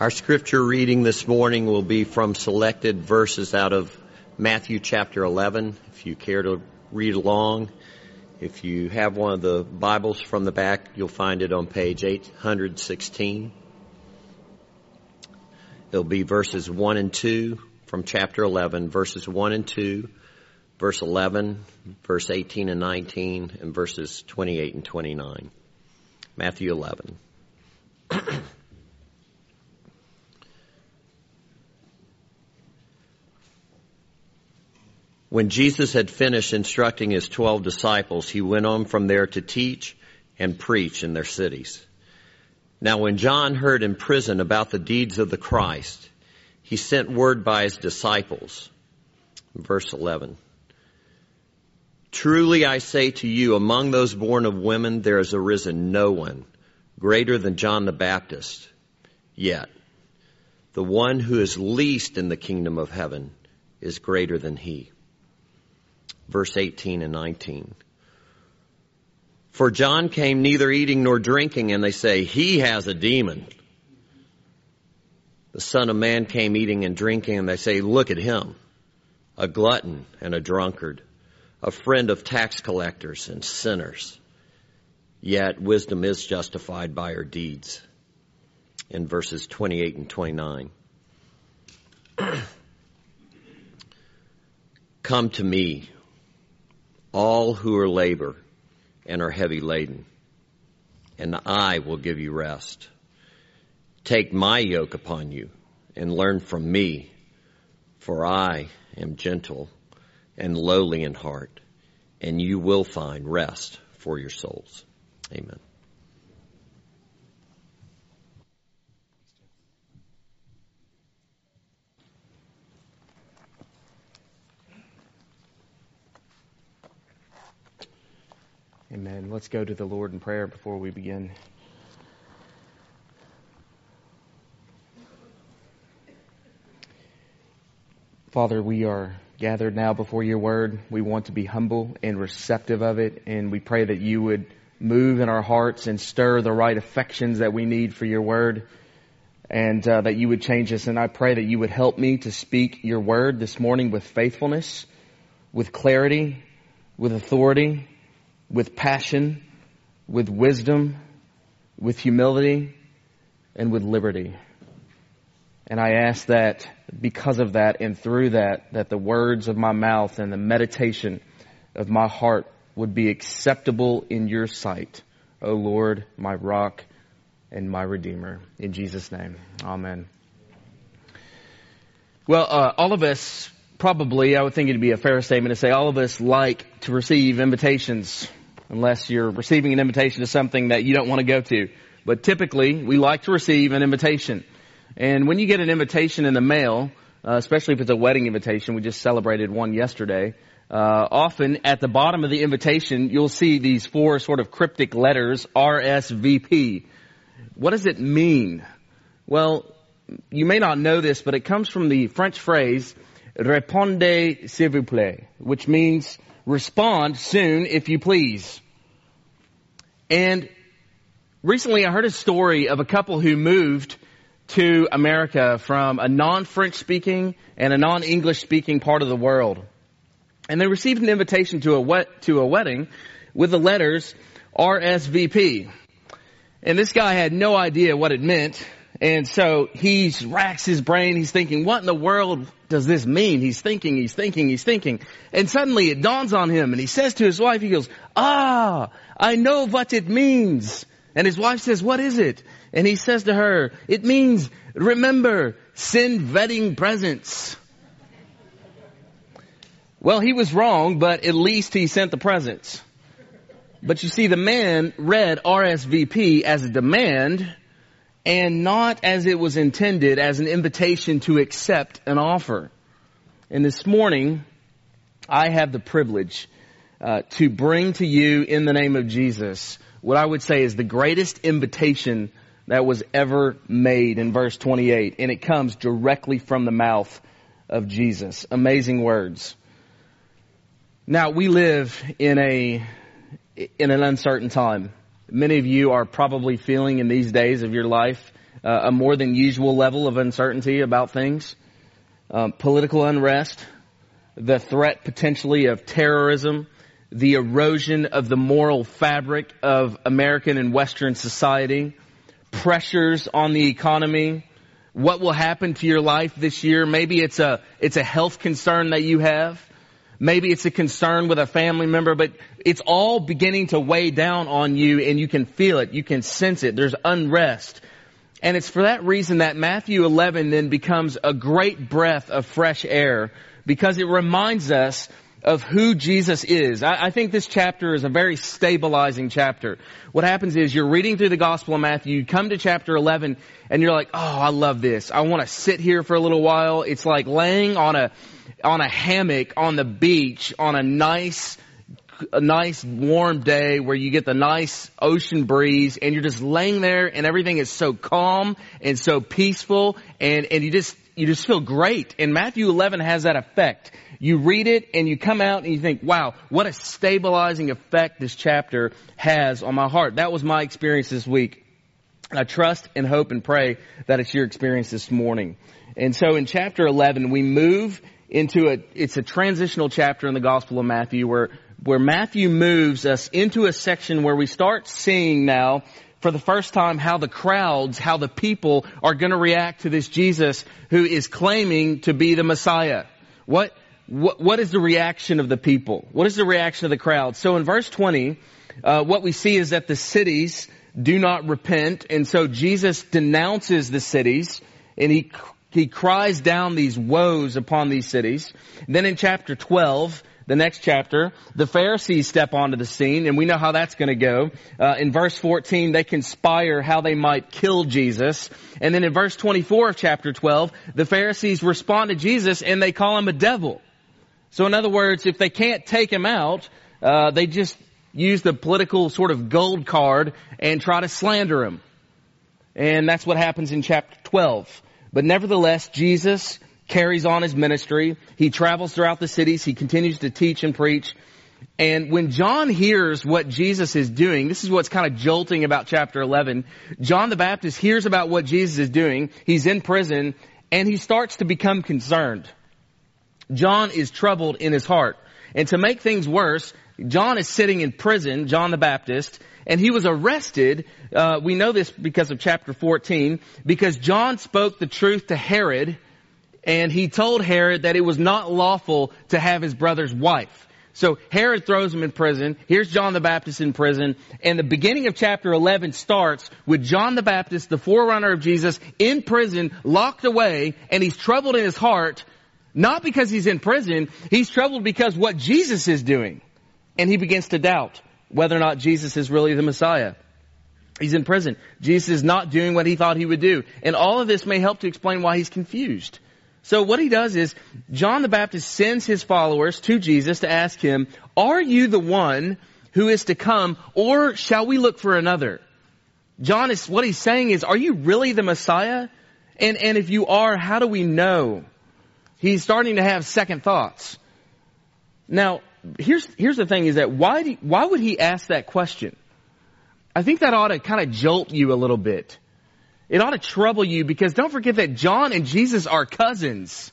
Our scripture reading this morning will be from selected verses out of Matthew chapter 11. If you care to read along, if you have one of the Bibles from the back, you'll find it on page 816. It'll be verses 1 and 2 from chapter 11, verses 1 and 2, verse 11, verse 18 and 19, and verses 28 and 29. Matthew 11. When Jesus had finished instructing his twelve disciples, he went on from there to teach and preach in their cities. Now when John heard in prison about the deeds of the Christ, he sent word by his disciples. Verse 11. Truly I say to you, among those born of women, there has arisen no one greater than John the Baptist. Yet, the one who is least in the kingdom of heaven is greater than he verse 18 and 19. For John came neither eating nor drinking, and they say, He has a demon. The Son of Man came eating and drinking, and they say, Look at him, a glutton and a drunkard, a friend of tax collectors and sinners. Yet wisdom is justified by her deeds. In verses 28 and 29. Come to me, all who are labor and are heavy laden, and I will give you rest. Take my yoke upon you and learn from me, for I am gentle and lowly in heart, and you will find rest for your souls. Amen. Amen. Let's go to the Lord in prayer before we begin. Father, we are gathered now before your word. We want to be humble and receptive of it, and we pray that you would move in our hearts and stir the right affections that we need for your word, and uh, that you would change us. And I pray that you would help me to speak your word this morning with faithfulness, with clarity, with authority with passion, with wisdom, with humility, and with liberty. And I ask that because of that and through that, that the words of my mouth and the meditation of my heart would be acceptable in your sight, O Lord, my rock and my redeemer. In Jesus' name, amen. Well, uh, all of us probably, I would think it'd be a fair statement to say all of us like to receive invitations unless you're receiving an invitation to something that you don't want to go to. But typically, we like to receive an invitation. And when you get an invitation in the mail, uh, especially if it's a wedding invitation, we just celebrated one yesterday, uh, often at the bottom of the invitation, you'll see these four sort of cryptic letters, RSVP. What does it mean? Well, you may not know this, but it comes from the French phrase, répondez s'il vous plaît, which means respond soon if you please. And recently I heard a story of a couple who moved to America from a non-French speaking and a non-English speaking part of the world. And they received an invitation to a wet, to a wedding with the letters RSVP. And this guy had no idea what it meant. And so he racks his brain. He's thinking, what in the world does this mean? He's thinking, he's thinking, he's thinking. And suddenly it dawns on him and he says to his wife, he goes, ah, I know what it means. And his wife says, what is it? And he says to her, it means, remember, send wedding presents. Well, he was wrong, but at least he sent the presents. But you see, the man read RSVP as a demand and not as it was intended as an invitation to accept an offer. And this morning, I have the privilege uh, to bring to you in the name of Jesus what I would say is the greatest invitation that was ever made in verse 28. And it comes directly from the mouth of Jesus. Amazing words. Now we live in a, in an uncertain time. Many of you are probably feeling in these days of your life uh, a more than usual level of uncertainty about things, um, political unrest, the threat potentially of terrorism, the erosion of the moral fabric of American and Western society, pressures on the economy, what will happen to your life this year. Maybe it's a, it's a health concern that you have. Maybe it's a concern with a family member, but it's all beginning to weigh down on you and you can feel it. You can sense it. There's unrest. And it's for that reason that Matthew 11 then becomes a great breath of fresh air because it reminds us of who Jesus is. I, I, think this chapter is a very stabilizing chapter. What happens is you're reading through the Gospel of Matthew, you come to chapter 11, and you're like, oh, I love this. I want to sit here for a little while. It's like laying on a, on a hammock on the beach on a nice, a nice warm day where you get the nice ocean breeze and you're just laying there and everything is so calm and so peaceful and, and you just, you just feel great. And Matthew 11 has that effect. You read it and you come out and you think, wow, what a stabilizing effect this chapter has on my heart. That was my experience this week. I trust and hope and pray that it's your experience this morning. And so in chapter 11, we move into a, it's a transitional chapter in the Gospel of Matthew where, where Matthew moves us into a section where we start seeing now for the first time how the crowds, how the people are going to react to this Jesus who is claiming to be the Messiah. What, what, what is the reaction of the people? What is the reaction of the crowd? So in verse 20, uh, what we see is that the cities do not repent, and so Jesus denounces the cities, and he he cries down these woes upon these cities. Then in chapter 12, the next chapter, the Pharisees step onto the scene, and we know how that's going to go. Uh, in verse 14, they conspire how they might kill Jesus. And then in verse 24 of chapter 12, the Pharisees respond to Jesus and they call him a devil. So in other words, if they can't take him out, uh, they just use the political sort of gold card and try to slander him. And that's what happens in chapter 12. But nevertheless, Jesus carries on his ministry. He travels throughout the cities. He continues to teach and preach. And when John hears what Jesus is doing, this is what's kind of jolting about chapter 11. John the Baptist hears about what Jesus is doing. He's in prison and he starts to become concerned. John is troubled in his heart. And to make things worse, John is sitting in prison, John the Baptist, and he was arrested. Uh, we know this because of chapter 14, because John spoke the truth to Herod, and he told Herod that it was not lawful to have his brother's wife. So Herod throws him in prison. Here's John the Baptist in prison. And the beginning of chapter 11 starts with John the Baptist, the forerunner of Jesus, in prison, locked away, and he's troubled in his heart not because he's in prison, he's troubled because what Jesus is doing. And he begins to doubt whether or not Jesus is really the Messiah. He's in prison. Jesus is not doing what he thought he would do. And all of this may help to explain why he's confused. So what he does is, John the Baptist sends his followers to Jesus to ask him, are you the one who is to come, or shall we look for another? John is, what he's saying is, are you really the Messiah? And, and if you are, how do we know? He's starting to have second thoughts. Now, here's, here's the thing is that why, do, why would he ask that question? I think that ought to kind of jolt you a little bit. It ought to trouble you because don't forget that John and Jesus are cousins.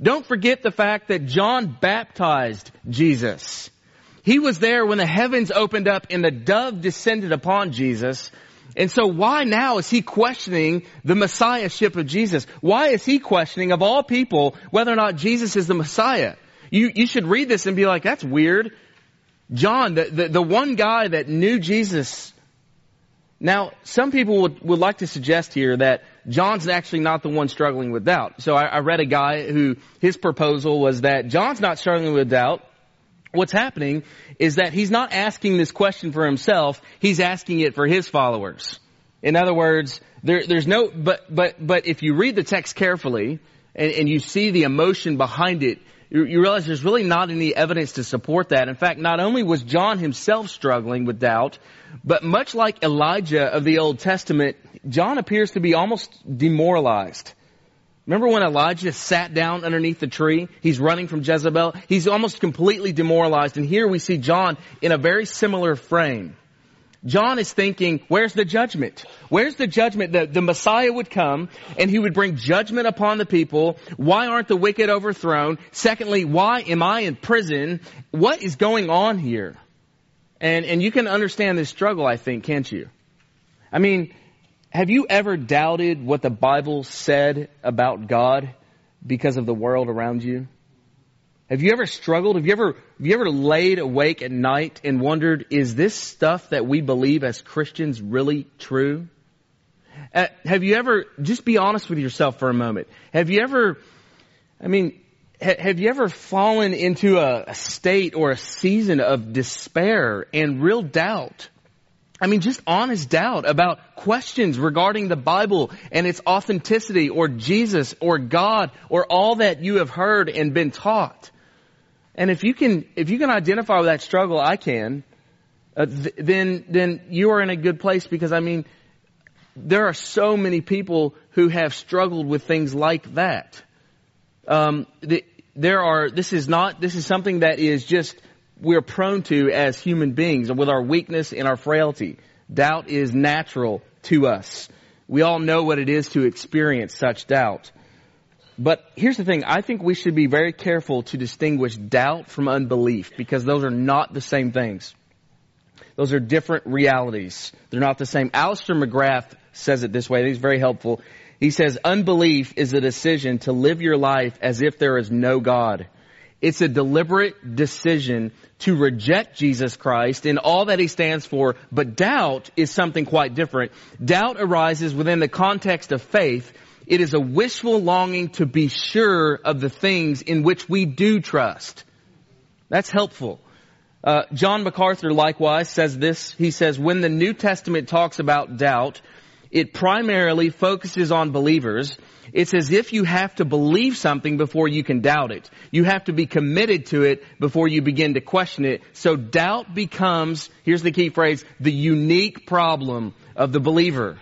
Don't forget the fact that John baptized Jesus. He was there when the heavens opened up and the dove descended upon Jesus and so why now is he questioning the messiahship of Jesus? Why is he questioning of all people whether or not Jesus is the Messiah? You, you should read this and be like, that's weird. John, the, the, the one guy that knew Jesus. Now, some people would, would like to suggest here that John's actually not the one struggling with doubt. So I, I read a guy who, his proposal was that John's not struggling with doubt what's happening is that he's not asking this question for himself, he's asking it for his followers. In other words, there, there's no, but, but, but if you read the text carefully and, and you see the emotion behind it, you, you realize there's really not any evidence to support that. In fact, not only was John himself struggling with doubt, but much like Elijah of the Old Testament, John appears to be almost demoralized. Remember when Elijah sat down underneath the tree? He's running from Jezebel. He's almost completely demoralized. And here we see John in a very similar frame. John is thinking, where's the judgment? Where's the judgment that the Messiah would come and he would bring judgment upon the people? Why aren't the wicked overthrown? Secondly, why am I in prison? What is going on here? And, and you can understand this struggle, I think, can't you? I mean, have you ever doubted what the Bible said about God because of the world around you? Have you ever struggled? Have you ever, have you ever laid awake at night and wondered, is this stuff that we believe as Christians really true? Uh, have you ever, just be honest with yourself for a moment. Have you ever, I mean, ha- have you ever fallen into a, a state or a season of despair and real doubt? I mean, just honest doubt about questions regarding the Bible and its authenticity or Jesus or God or all that you have heard and been taught. And if you can, if you can identify with that struggle, I can, uh, th- then, then you are in a good place because I mean, there are so many people who have struggled with things like that. Um, the, there are, this is not, this is something that is just, we're prone to as human beings with our weakness and our frailty. Doubt is natural to us. We all know what it is to experience such doubt. But here's the thing. I think we should be very careful to distinguish doubt from unbelief because those are not the same things. Those are different realities. They're not the same. Alister McGrath says it this way. He's very helpful. He says, unbelief is a decision to live your life as if there is no God. It's a deliberate decision to reject Jesus Christ and all that he stands for, but doubt is something quite different. Doubt arises within the context of faith it is a wishful longing to be sure of the things in which we do trust. That's helpful. Uh, John MacArthur likewise says this. He says, when the New Testament talks about doubt, it primarily focuses on believers. It's as if you have to believe something before you can doubt it. You have to be committed to it before you begin to question it. So doubt becomes, here's the key phrase, the unique problem of the believer.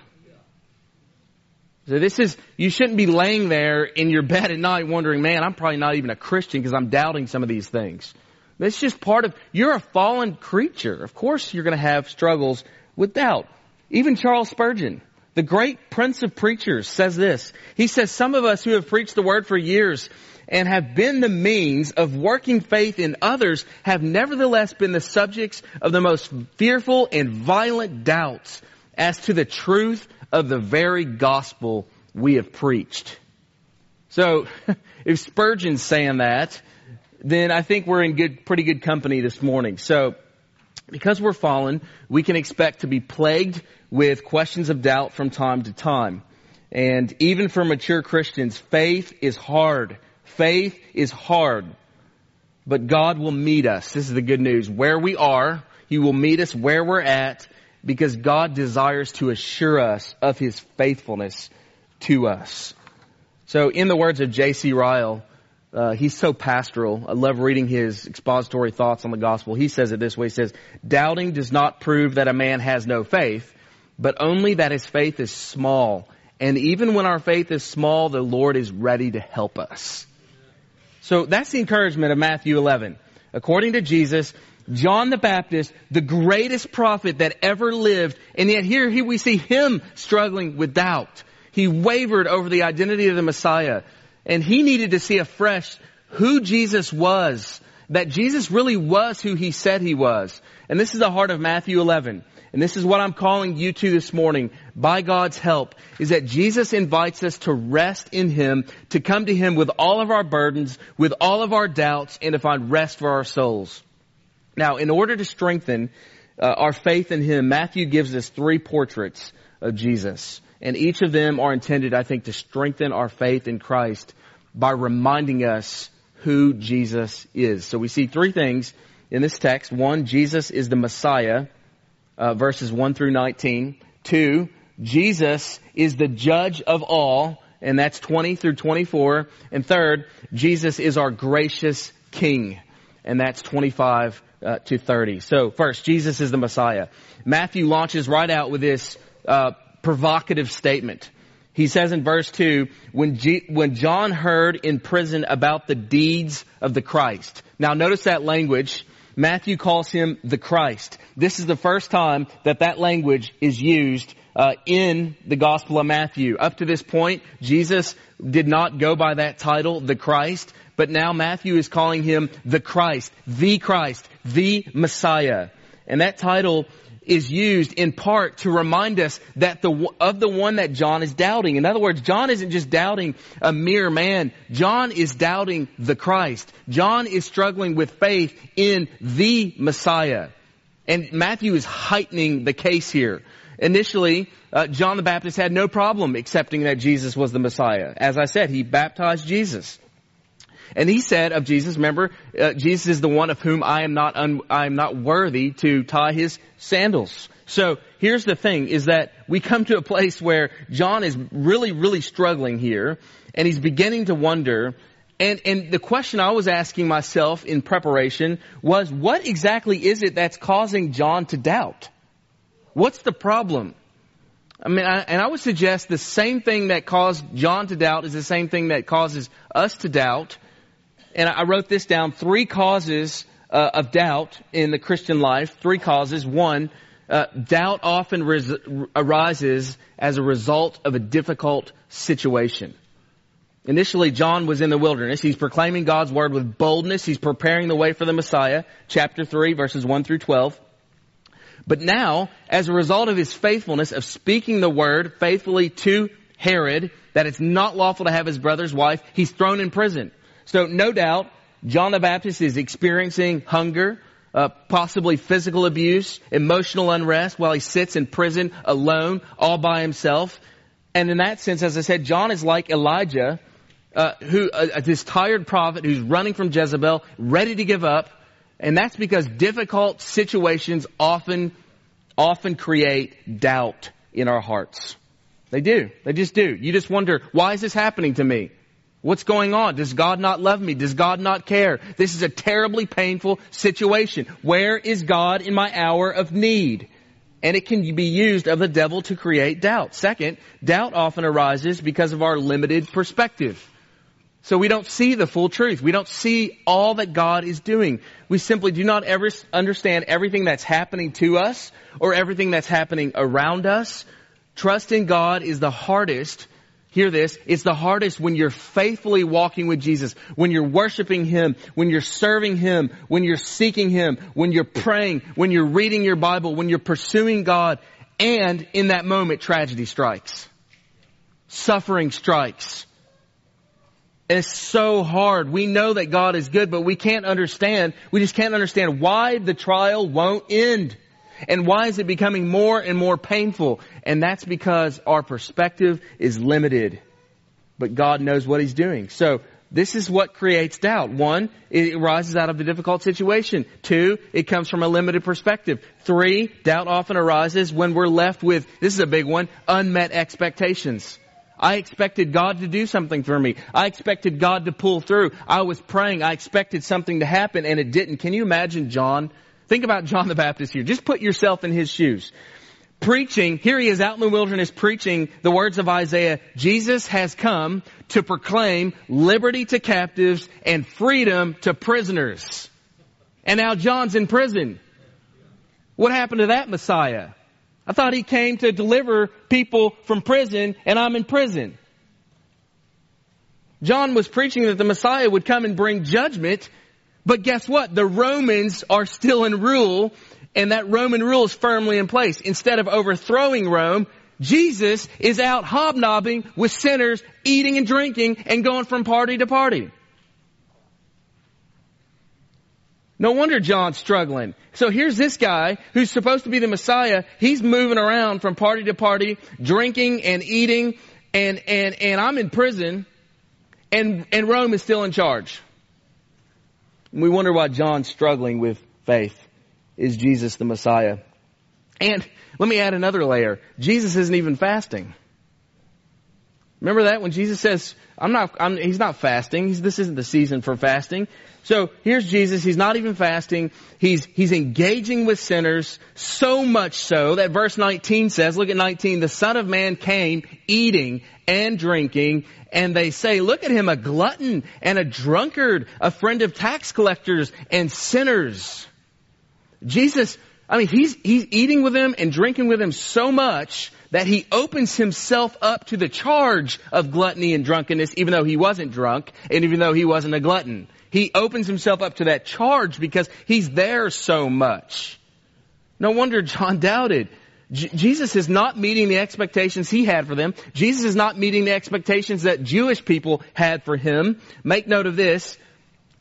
So this is, you shouldn't be laying there in your bed at night wondering, man, I'm probably not even a Christian because I'm doubting some of these things. It's just part of, you're a fallen creature. Of course you're going to have struggles with doubt. Even Charles Spurgeon, the great prince of preachers says this. He says some of us who have preached the word for years and have been the means of working faith in others have nevertheless been the subjects of the most fearful and violent doubts as to the truth of the very gospel we have preached. So, if Spurgeon's saying that, then I think we're in good, pretty good company this morning. So, because we're fallen, we can expect to be plagued with questions of doubt from time to time. And even for mature Christians, faith is hard. Faith is hard. But God will meet us. This is the good news. Where we are, He will meet us where we're at, because God desires to assure us of His faithfulness to us. So in the words of J.C. Ryle, uh, he's so pastoral. I love reading his expository thoughts on the gospel. He says it this way. He says, doubting does not prove that a man has no faith, but only that his faith is small. And even when our faith is small, the Lord is ready to help us. So that's the encouragement of Matthew 11. According to Jesus, John the Baptist, the greatest prophet that ever lived, and yet here, here we see him struggling with doubt. He wavered over the identity of the Messiah, and he needed to see afresh who Jesus was, that Jesus really was who he said he was. And this is the heart of Matthew 11. And this is what I'm calling you to this morning, by God's help, is that Jesus invites us to rest in Him, to come to Him with all of our burdens, with all of our doubts, and to find rest for our souls. Now, in order to strengthen uh, our faith in Him, Matthew gives us three portraits of Jesus. And each of them are intended, I think, to strengthen our faith in Christ by reminding us who Jesus is. So we see three things in this text. One, Jesus is the Messiah, uh, verses 1 through 19. Two, Jesus is the judge of all, and that's 20 through 24. And third, Jesus is our gracious King, and that's 25 uh, to 30. So first, Jesus is the Messiah. Matthew launches right out with this uh, provocative statement. He says in verse 2, when, G- when John heard in prison about the deeds of the Christ. Now notice that language. Matthew calls him the Christ. This is the first time that that language is used uh, in the Gospel of Matthew. Up to this point, Jesus did not go by that title, the Christ, but now Matthew is calling him the Christ, the Christ, the Messiah. And that title is used in part to remind us that the, of the one that John is doubting. In other words, John isn't just doubting a mere man. John is doubting the Christ. John is struggling with faith in the Messiah. And Matthew is heightening the case here. Initially, uh, John the Baptist had no problem accepting that Jesus was the Messiah. As I said, he baptized Jesus. And he said of Jesus, remember, uh, Jesus is the one of whom I am not un- I am not worthy to tie his sandals. So here's the thing: is that we come to a place where John is really, really struggling here, and he's beginning to wonder. And and the question I was asking myself in preparation was, what exactly is it that's causing John to doubt? What's the problem? I mean, I, and I would suggest the same thing that caused John to doubt is the same thing that causes us to doubt and I wrote this down, three causes uh, of doubt in the Christian life. Three causes. One, uh, doubt often res- arises as a result of a difficult situation. Initially, John was in the wilderness. He's proclaiming God's word with boldness. He's preparing the way for the Messiah. Chapter 3, verses 1 through 12. But now, as a result of his faithfulness of speaking the word faithfully to Herod, that it's not lawful to have his brother's wife, he's thrown in prison. So no doubt, John the Baptist is experiencing hunger, uh, possibly physical abuse, emotional unrest while he sits in prison alone, all by himself. And in that sense, as I said, John is like Elijah, uh, who uh, this tired prophet who's running from Jezebel, ready to give up. And that's because difficult situations often, often create doubt in our hearts. They do. They just do. You just wonder, why is this happening to me? What's going on? Does God not love me? Does God not care? This is a terribly painful situation. Where is God in my hour of need? And it can be used of the devil to create doubt. Second, doubt often arises because of our limited perspective. So we don't see the full truth. We don't see all that God is doing. We simply do not ever understand everything that's happening to us or everything that's happening around us. Trust in God is the hardest Hear this. It's the hardest when you're faithfully walking with Jesus, when you're worshiping Him, when you're serving Him, when you're seeking Him, when you're praying, when you're reading your Bible, when you're pursuing God, and in that moment tragedy strikes. Suffering strikes. It's so hard. We know that God is good, but we can't understand, we just can't understand why the trial won't end. And why is it becoming more and more painful? And that's because our perspective is limited. But God knows what He's doing. So, this is what creates doubt. One, it arises out of a difficult situation. Two, it comes from a limited perspective. Three, doubt often arises when we're left with, this is a big one, unmet expectations. I expected God to do something for me. I expected God to pull through. I was praying. I expected something to happen and it didn't. Can you imagine John Think about John the Baptist here. Just put yourself in his shoes. Preaching, here he is out in the wilderness preaching the words of Isaiah. Jesus has come to proclaim liberty to captives and freedom to prisoners. And now John's in prison. What happened to that Messiah? I thought he came to deliver people from prison and I'm in prison. John was preaching that the Messiah would come and bring judgment but guess what? The Romans are still in rule and that Roman rule is firmly in place. Instead of overthrowing Rome, Jesus is out hobnobbing with sinners, eating and drinking and going from party to party. No wonder John's struggling. So here's this guy who's supposed to be the Messiah. He's moving around from party to party, drinking and eating, and, and, and I'm in prison, and, and Rome is still in charge. We wonder why John's struggling with faith. Is Jesus the Messiah? And let me add another layer. Jesus isn't even fasting. Remember that when Jesus says, I'm not, I'm, he's not fasting. He's, this isn't the season for fasting. So here's Jesus. He's not even fasting. He's, he's engaging with sinners so much so that verse 19 says, look at 19, the son of man came eating and drinking and they say, look at him, a glutton and a drunkard, a friend of tax collectors and sinners. Jesus, I mean, he's, he's eating with them and drinking with them so much that he opens himself up to the charge of gluttony and drunkenness, even though he wasn't drunk and even though he wasn't a glutton. He opens himself up to that charge because he's there so much. No wonder John doubted. J- Jesus is not meeting the expectations he had for them. Jesus is not meeting the expectations that Jewish people had for him. Make note of this.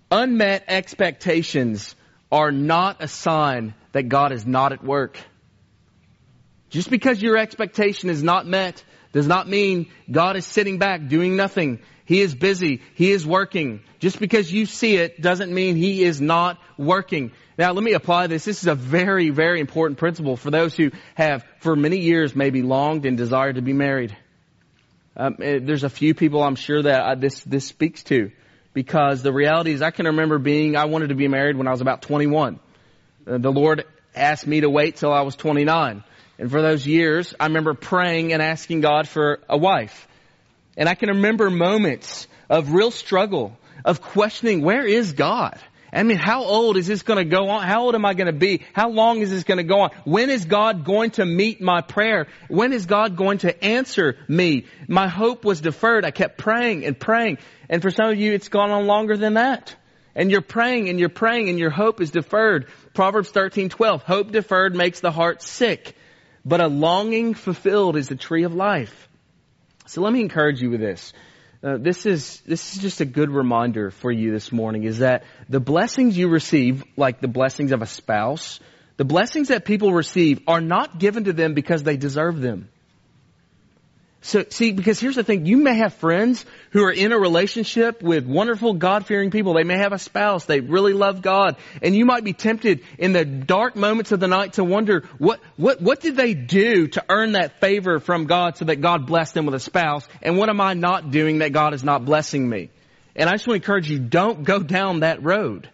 Unmet expectations are not a sign that God is not at work. Just because your expectation is not met does not mean God is sitting back doing nothing. He is busy. He is working. Just because you see it doesn't mean He is not working. Now let me apply this. This is a very, very important principle for those who have for many years maybe longed and desired to be married. Um, eh, there's a few people I'm sure that I, this, this speaks to because the reality is I can remember being, I wanted to be married when I was about 21. Uh, the Lord asked me to wait till I was 29. And for those years, I remember praying and asking God for a wife. And I can remember moments of real struggle, of questioning, where is God? I mean, how old is this going to go on? How old am I going to be? How long is this going to go on? When is God going to meet my prayer? When is God going to answer me? My hope was deferred. I kept praying and praying. And for some of you, it's gone on longer than that. And you're praying and you're praying and your hope is deferred. Proverbs 13:12, hope deferred makes the heart sick, but a longing fulfilled is the tree of life. So let me encourage you with this. Uh, this is this is just a good reminder for you this morning is that the blessings you receive like the blessings of a spouse the blessings that people receive are not given to them because they deserve them so, see, because here's the thing, you may have friends who are in a relationship with wonderful God-fearing people. They may have a spouse. They really love God. And you might be tempted in the dark moments of the night to wonder, what, what, what did they do to earn that favor from God so that God blessed them with a spouse? And what am I not doing that God is not blessing me? And I just want to encourage you, don't go down that road.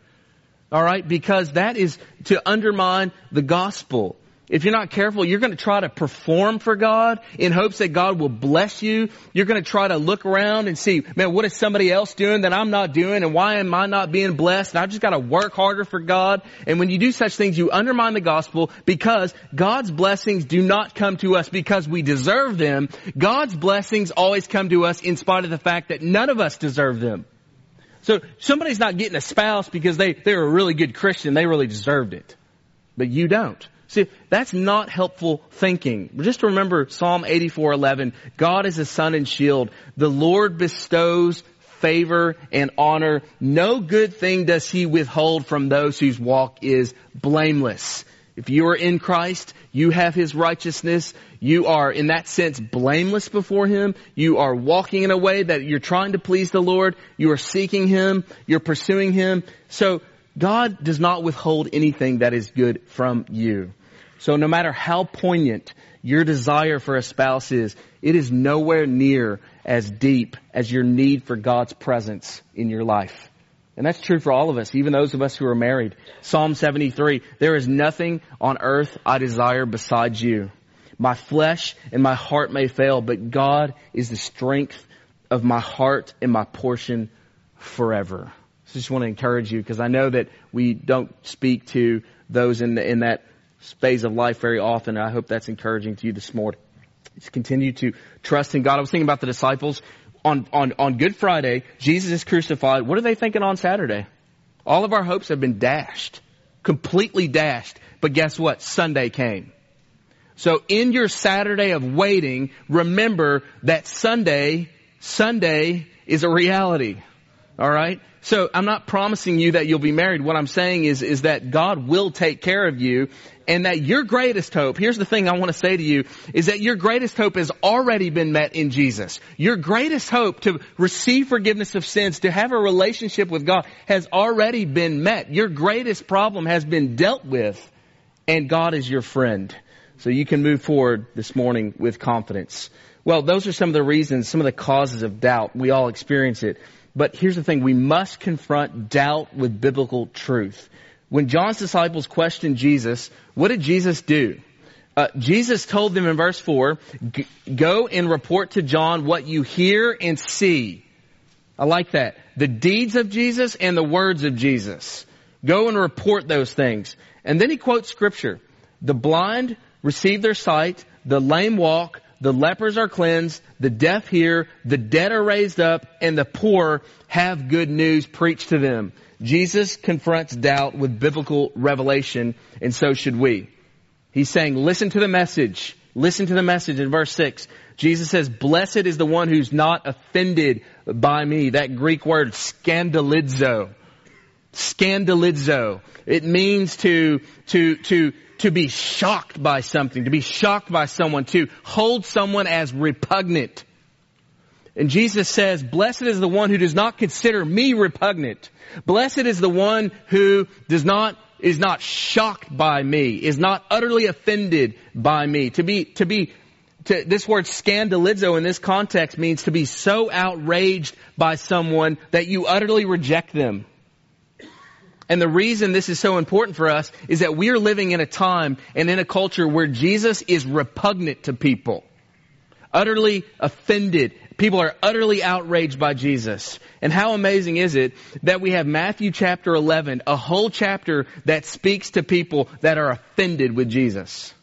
Alright? Because that is to undermine the gospel. If you're not careful, you're going to try to perform for God in hopes that God will bless you. You're going to try to look around and see, man, what is somebody else doing that I'm not doing and why am I not being blessed? And I've just got to work harder for God. And when you do such things, you undermine the gospel because God's blessings do not come to us because we deserve them. God's blessings always come to us in spite of the fact that none of us deserve them. So somebody's not getting a spouse because they, they're a really good Christian. They really deserved it. But you don't. See, that's not helpful thinking. Just remember Psalm 84:11, God is a sun and shield. The Lord bestows favor and honor. No good thing does he withhold from those whose walk is blameless. If you are in Christ, you have his righteousness. You are, in that sense, blameless before him. You are walking in a way that you're trying to please the Lord. You are seeking him. You're pursuing him. So God does not withhold anything that is good from you. So no matter how poignant your desire for a spouse is, it is nowhere near as deep as your need for God's presence in your life. And that's true for all of us, even those of us who are married. Psalm 73, there is nothing on earth I desire besides you. My flesh and my heart may fail, but God is the strength of my heart and my portion forever. So I just want to encourage you because I know that we don't speak to those in, the, in that phase of life very often. I hope that's encouraging to you this morning. Just continue to trust in God. I was thinking about the disciples on, on, on Good Friday. Jesus is crucified. What are they thinking on Saturday? All of our hopes have been dashed. Completely dashed. But guess what? Sunday came. So in your Saturday of waiting, remember that Sunday, Sunday is a reality. Alright? So I'm not promising you that you'll be married. What I'm saying is, is that God will take care of you and that your greatest hope, here's the thing I want to say to you, is that your greatest hope has already been met in Jesus. Your greatest hope to receive forgiveness of sins, to have a relationship with God has already been met. Your greatest problem has been dealt with and God is your friend. So you can move forward this morning with confidence. Well, those are some of the reasons, some of the causes of doubt. We all experience it. But here's the thing, we must confront doubt with biblical truth. When John's disciples questioned Jesus, what did Jesus do? Uh, Jesus told them in verse 4, go and report to John what you hear and see. I like that. The deeds of Jesus and the words of Jesus. Go and report those things. And then he quotes scripture. The blind receive their sight, the lame walk, the lepers are cleansed, the deaf hear, the dead are raised up, and the poor have good news preached to them. Jesus confronts doubt with biblical revelation, and so should we. He's saying, listen to the message. Listen to the message in verse 6. Jesus says, blessed is the one who's not offended by me. That Greek word, scandalizo. Scandalizo. It means to, to, to, to be shocked by something, to be shocked by someone, to hold someone as repugnant. And Jesus says, blessed is the one who does not consider me repugnant. Blessed is the one who does not, is not shocked by me, is not utterly offended by me. To be, to be, to, this word scandalizo in this context means to be so outraged by someone that you utterly reject them. And the reason this is so important for us is that we are living in a time and in a culture where Jesus is repugnant to people. Utterly offended. People are utterly outraged by Jesus. And how amazing is it that we have Matthew chapter 11, a whole chapter that speaks to people that are offended with Jesus.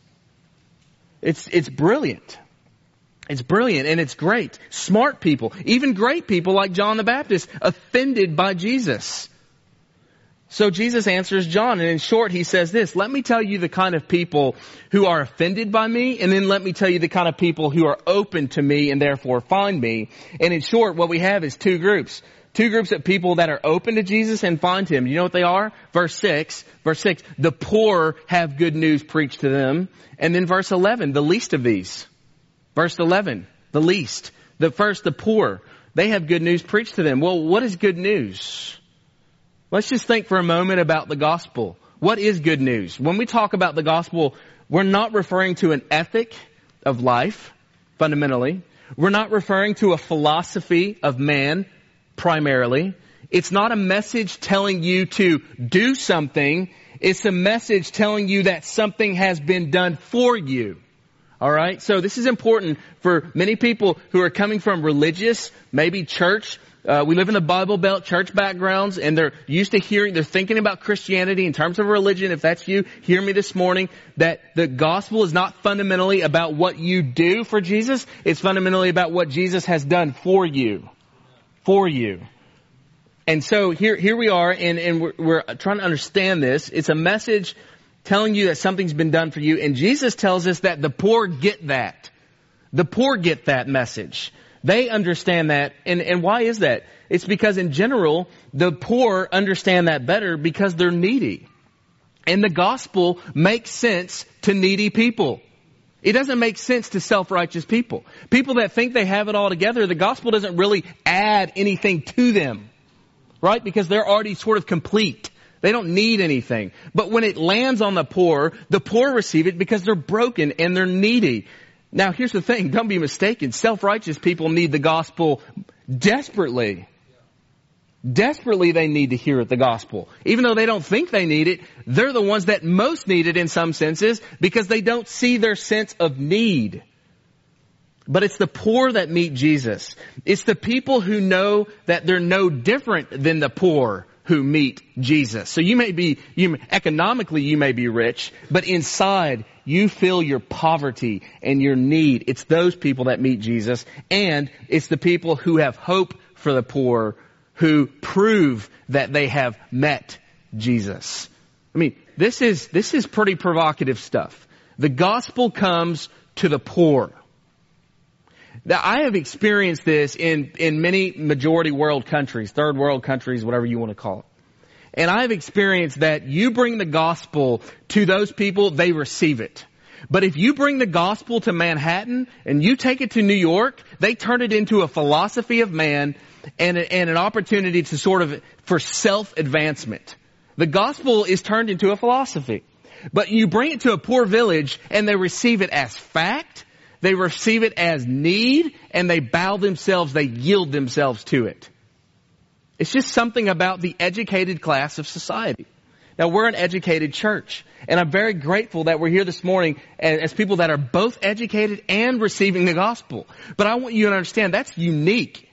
It's, it's brilliant. It's brilliant and it's great. Smart people, even great people like John the Baptist, offended by Jesus. So Jesus answers John, and in short, he says this, let me tell you the kind of people who are offended by me, and then let me tell you the kind of people who are open to me and therefore find me. And in short, what we have is two groups. Two groups of people that are open to Jesus and find Him. You know what they are? Verse 6, verse 6, the poor have good news preached to them. And then verse 11, the least of these. Verse 11, the least. The first, the poor. They have good news preached to them. Well, what is good news? Let's just think for a moment about the gospel. What is good news? When we talk about the gospel, we're not referring to an ethic of life, fundamentally. We're not referring to a philosophy of man, primarily. It's not a message telling you to do something. It's a message telling you that something has been done for you. Alright? So this is important for many people who are coming from religious, maybe church, uh, we live in the Bible Belt church backgrounds and they're used to hearing, they're thinking about Christianity in terms of religion. If that's you, hear me this morning that the gospel is not fundamentally about what you do for Jesus. It's fundamentally about what Jesus has done for you. For you. And so here, here we are and, and we're, we're trying to understand this. It's a message telling you that something's been done for you and Jesus tells us that the poor get that. The poor get that message. They understand that. And, and why is that? It's because in general, the poor understand that better because they're needy. And the gospel makes sense to needy people. It doesn't make sense to self-righteous people. People that think they have it all together, the gospel doesn't really add anything to them. Right? Because they're already sort of complete. They don't need anything. But when it lands on the poor, the poor receive it because they're broken and they're needy. Now here's the thing, don't be mistaken. Self-righteous people need the gospel desperately. Desperately they need to hear the gospel. Even though they don't think they need it, they're the ones that most need it in some senses because they don't see their sense of need. But it's the poor that meet Jesus. It's the people who know that they're no different than the poor who meet Jesus. So you may be, you, economically you may be rich, but inside you feel your poverty and your need. It's those people that meet Jesus and it's the people who have hope for the poor who prove that they have met Jesus. I mean, this is, this is pretty provocative stuff. The gospel comes to the poor. I have experienced this in, in many majority world countries, third world countries, whatever you want to call it. And I've experienced that you bring the gospel to those people, they receive it. But if you bring the gospel to Manhattan and you take it to New York, they turn it into a philosophy of man and, and an opportunity to sort of, for self-advancement. The gospel is turned into a philosophy. But you bring it to a poor village and they receive it as fact, they receive it as need, and they bow themselves, they yield themselves to it. It's just something about the educated class of society. Now we're an educated church, and I'm very grateful that we're here this morning as people that are both educated and receiving the gospel. But I want you to understand that's unique.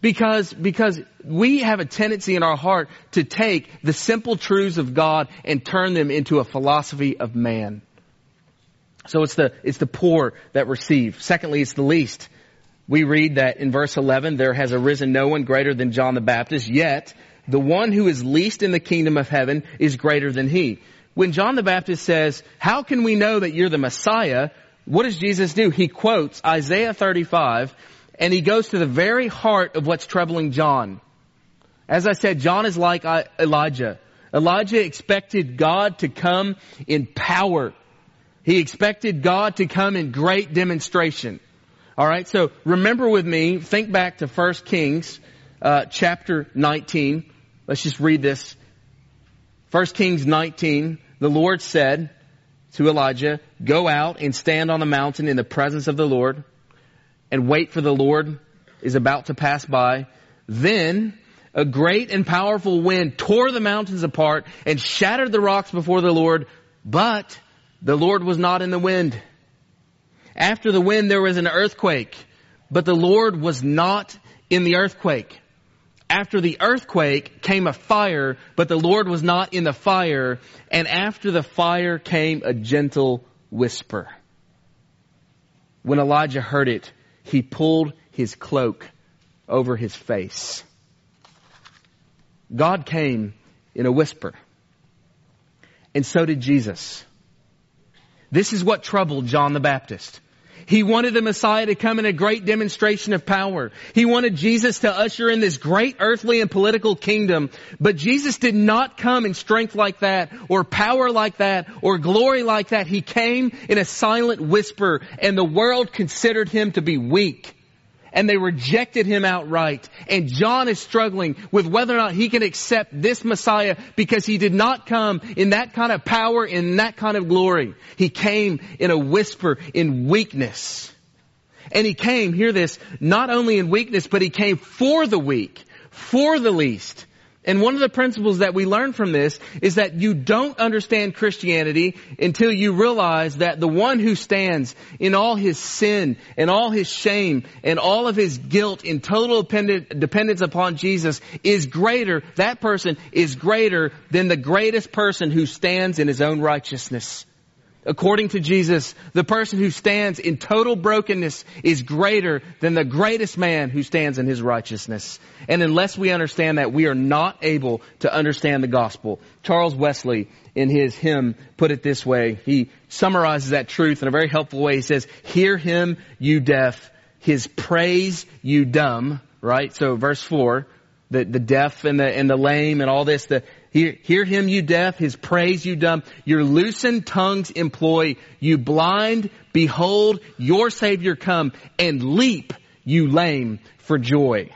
Because, because we have a tendency in our heart to take the simple truths of God and turn them into a philosophy of man. So it's the, it's the poor that receive. Secondly, it's the least. We read that in verse 11, there has arisen no one greater than John the Baptist, yet the one who is least in the kingdom of heaven is greater than he. When John the Baptist says, how can we know that you're the Messiah? What does Jesus do? He quotes Isaiah 35 and he goes to the very heart of what's troubling John. As I said, John is like Elijah. Elijah expected God to come in power. He expected God to come in great demonstration. All right, so remember with me, think back to 1 Kings uh, chapter 19. Let's just read this. 1 Kings 19, the Lord said to Elijah, Go out and stand on the mountain in the presence of the Lord and wait for the Lord is about to pass by. Then a great and powerful wind tore the mountains apart and shattered the rocks before the Lord, but the Lord was not in the wind. After the wind, there was an earthquake, but the Lord was not in the earthquake. After the earthquake came a fire, but the Lord was not in the fire. And after the fire came a gentle whisper. When Elijah heard it, he pulled his cloak over his face. God came in a whisper. And so did Jesus. This is what troubled John the Baptist. He wanted the Messiah to come in a great demonstration of power. He wanted Jesus to usher in this great earthly and political kingdom. But Jesus did not come in strength like that, or power like that, or glory like that. He came in a silent whisper, and the world considered him to be weak and they rejected him outright. And John is struggling with whether or not he can accept this Messiah because he did not come in that kind of power, in that kind of glory. He came in a whisper, in weakness. And he came, hear this, not only in weakness, but he came for the weak, for the least. And one of the principles that we learn from this is that you don't understand Christianity until you realize that the one who stands in all his sin and all his shame and all of his guilt in total dependence upon Jesus is greater, that person is greater than the greatest person who stands in his own righteousness. According to Jesus, the person who stands in total brokenness is greater than the greatest man who stands in his righteousness. And unless we understand that, we are not able to understand the gospel. Charles Wesley, in his hymn, put it this way. He summarizes that truth in a very helpful way. He says, hear him, you deaf, his praise, you dumb, right? So verse four, the, the deaf and the, and the lame and all this, the, Hear, hear him, you deaf, his praise, you dumb. Your loosened tongues employ. You blind, behold, your Savior come. And leap, you lame, for joy.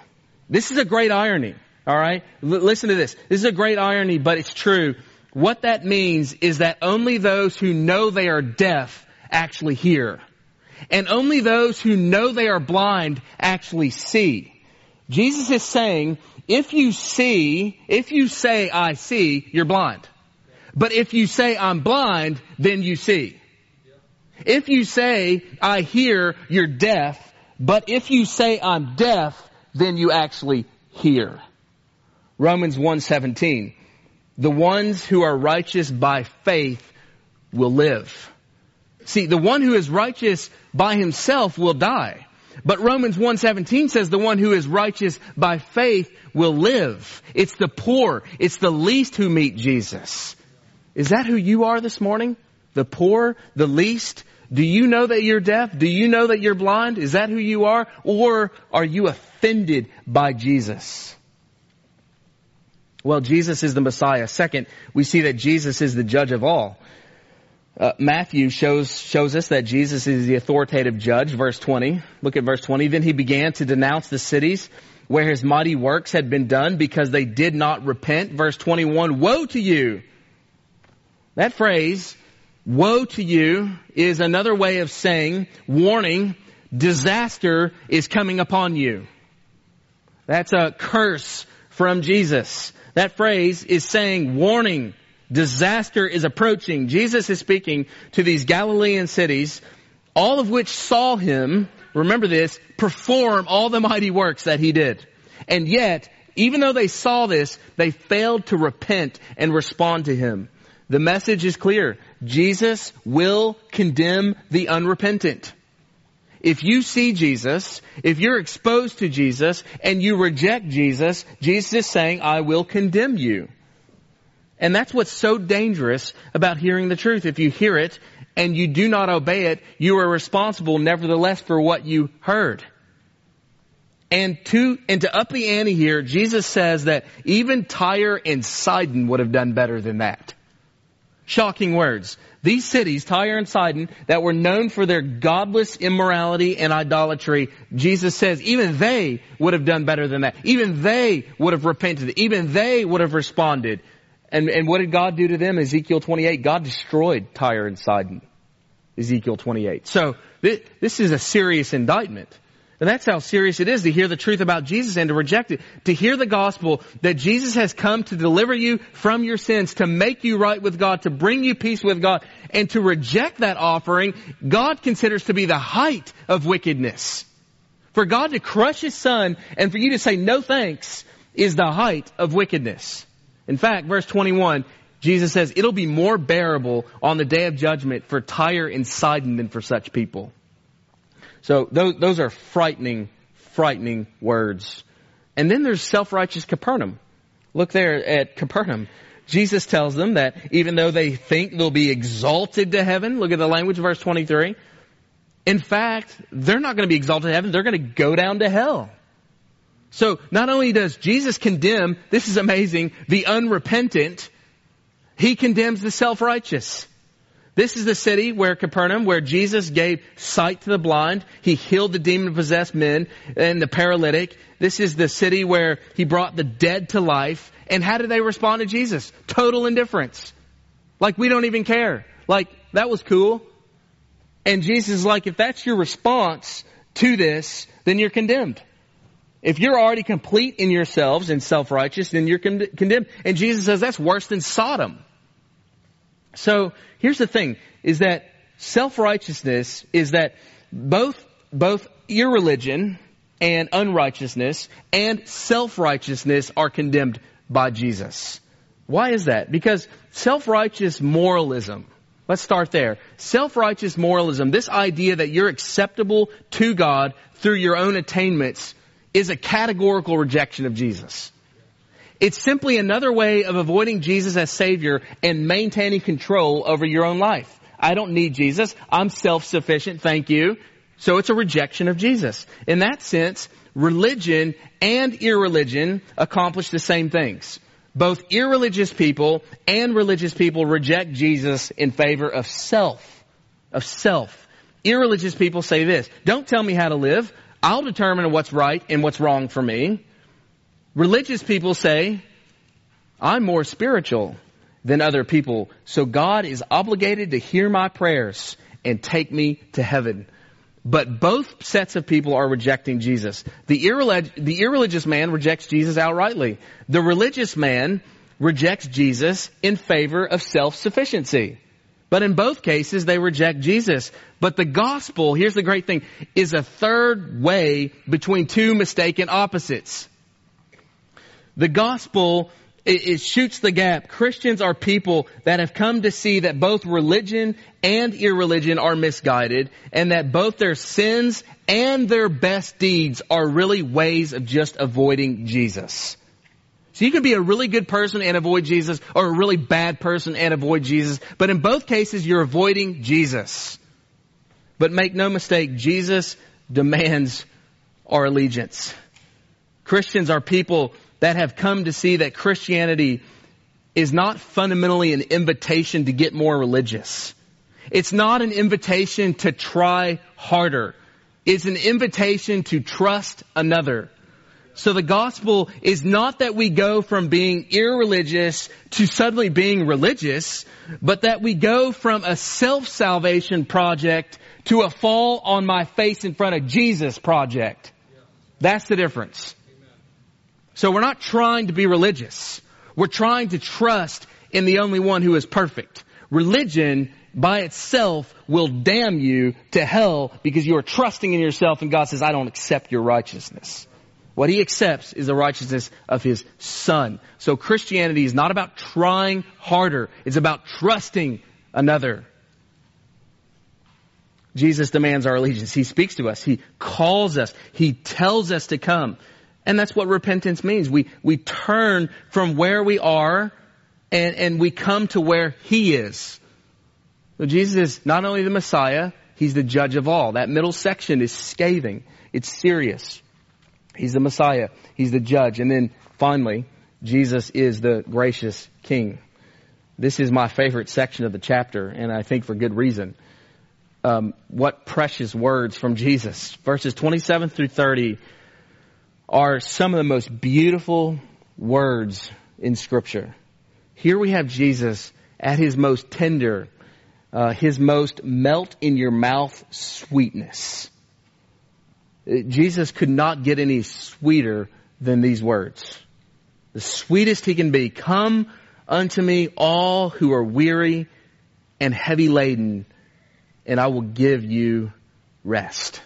This is a great irony. Alright? L- listen to this. This is a great irony, but it's true. What that means is that only those who know they are deaf actually hear. And only those who know they are blind actually see. Jesus is saying if you see, if you say I see, you're blind. But if you say I'm blind, then you see. If you say I hear, you're deaf. But if you say I'm deaf, then you actually hear. Romans 1:17. The ones who are righteous by faith will live. See, the one who is righteous by himself will die. But Romans 1:17 says the one who is righteous by faith will live. It's the poor, it's the least who meet Jesus. Is that who you are this morning? The poor, the least? Do you know that you're deaf? Do you know that you're blind? Is that who you are? Or are you offended by Jesus? Well, Jesus is the Messiah. Second, we see that Jesus is the judge of all. Uh, Matthew shows shows us that Jesus is the authoritative judge. Verse 20. Look at verse 20. Then he began to denounce the cities where his mighty works had been done because they did not repent. Verse 21. Woe to you! That phrase, woe to you, is another way of saying, warning, disaster is coming upon you. That's a curse from Jesus. That phrase is saying warning, Disaster is approaching. Jesus is speaking to these Galilean cities, all of which saw him, remember this, perform all the mighty works that he did. And yet, even though they saw this, they failed to repent and respond to him. The message is clear. Jesus will condemn the unrepentant. If you see Jesus, if you're exposed to Jesus and you reject Jesus, Jesus is saying, I will condemn you. And that's what's so dangerous about hearing the truth. If you hear it and you do not obey it, you are responsible nevertheless for what you heard. And to, and to up the ante here, Jesus says that even Tyre and Sidon would have done better than that. Shocking words. These cities, Tyre and Sidon, that were known for their godless immorality and idolatry, Jesus says even they would have done better than that. Even they would have repented. Even they would have responded. And, and what did God do to them? Ezekiel 28. God destroyed Tyre and Sidon. Ezekiel 28. So this, this is a serious indictment. And that's how serious it is to hear the truth about Jesus and to reject it. To hear the gospel that Jesus has come to deliver you from your sins, to make you right with God, to bring you peace with God, and to reject that offering, God considers to be the height of wickedness. For God to crush His Son and for you to say no thanks is the height of wickedness. In fact, verse 21, Jesus says, it'll be more bearable on the day of judgment for Tyre and Sidon than for such people. So those, those are frightening, frightening words. And then there's self-righteous Capernaum. Look there at Capernaum. Jesus tells them that even though they think they'll be exalted to heaven, look at the language of verse 23. In fact, they're not going to be exalted to heaven, they're going to go down to hell. So not only does Jesus condemn, this is amazing, the unrepentant, he condemns the self-righteous. This is the city where Capernaum, where Jesus gave sight to the blind. He healed the demon possessed men and the paralytic. This is the city where he brought the dead to life. And how did they respond to Jesus? Total indifference. Like we don't even care. Like that was cool. And Jesus is like, if that's your response to this, then you're condemned. If you're already complete in yourselves and self-righteous, then you're con- condemned. And Jesus says that's worse than Sodom. So here's the thing, is that self-righteousness is that both, both irreligion and unrighteousness and self-righteousness are condemned by Jesus. Why is that? Because self-righteous moralism, let's start there. Self-righteous moralism, this idea that you're acceptable to God through your own attainments is a categorical rejection of Jesus. It's simply another way of avoiding Jesus as Savior and maintaining control over your own life. I don't need Jesus. I'm self-sufficient. Thank you. So it's a rejection of Jesus. In that sense, religion and irreligion accomplish the same things. Both irreligious people and religious people reject Jesus in favor of self. Of self. Irreligious people say this, don't tell me how to live. I'll determine what's right and what's wrong for me. Religious people say, I'm more spiritual than other people, so God is obligated to hear my prayers and take me to heaven. But both sets of people are rejecting Jesus. The, irrelig- the irreligious man rejects Jesus outrightly. The religious man rejects Jesus in favor of self-sufficiency. But in both cases, they reject Jesus. But the gospel, here's the great thing, is a third way between two mistaken opposites. The gospel it, it, shoots the gap. Christians are people that have come to see that both religion and irreligion are misguided and that both their sins and their best deeds are really ways of just avoiding Jesus. So you can be a really good person and avoid Jesus or a really bad person and avoid Jesus, but in both cases you're avoiding Jesus. But make no mistake, Jesus demands our allegiance. Christians are people that have come to see that Christianity is not fundamentally an invitation to get more religious. It's not an invitation to try harder. It's an invitation to trust another. So the gospel is not that we go from being irreligious to suddenly being religious, but that we go from a self-salvation project to a fall on my face in front of Jesus project. That's the difference. So we're not trying to be religious. We're trying to trust in the only one who is perfect. Religion by itself will damn you to hell because you are trusting in yourself and God says, I don't accept your righteousness. What he accepts is the righteousness of his son. So Christianity is not about trying harder. It's about trusting another. Jesus demands our allegiance. He speaks to us. He calls us. He tells us to come. And that's what repentance means. We, we turn from where we are and, and we come to where He is. So Jesus is not only the Messiah, He's the judge of all. That middle section is scathing. It's serious. He's the Messiah. He's the judge. And then finally, Jesus is the gracious King. This is my favorite section of the chapter, and I think for good reason. Um, what precious words from Jesus. Verses 27 through 30 are some of the most beautiful words in Scripture. Here we have Jesus at his most tender, uh, his most melt in your mouth sweetness. Jesus could not get any sweeter than these words. The sweetest he can be. Come unto me all who are weary and heavy laden, and I will give you rest.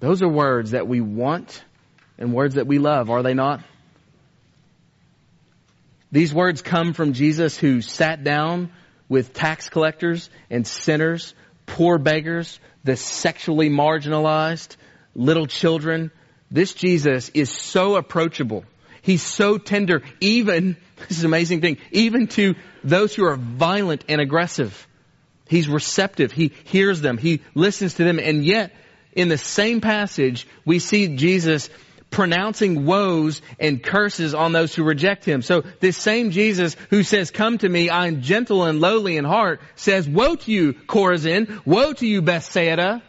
Those are words that we want and words that we love, are they not? These words come from Jesus who sat down with tax collectors and sinners, poor beggars, the sexually marginalized, little children. This Jesus is so approachable. He's so tender, even, this is an amazing thing, even to those who are violent and aggressive. He's receptive. He hears them. He listens to them. And yet, in the same passage, we see Jesus pronouncing woes and curses on those who reject him. So this same Jesus who says, come to me, I am gentle and lowly in heart, says, woe to you, Chorazin, woe to you, Bethsaida.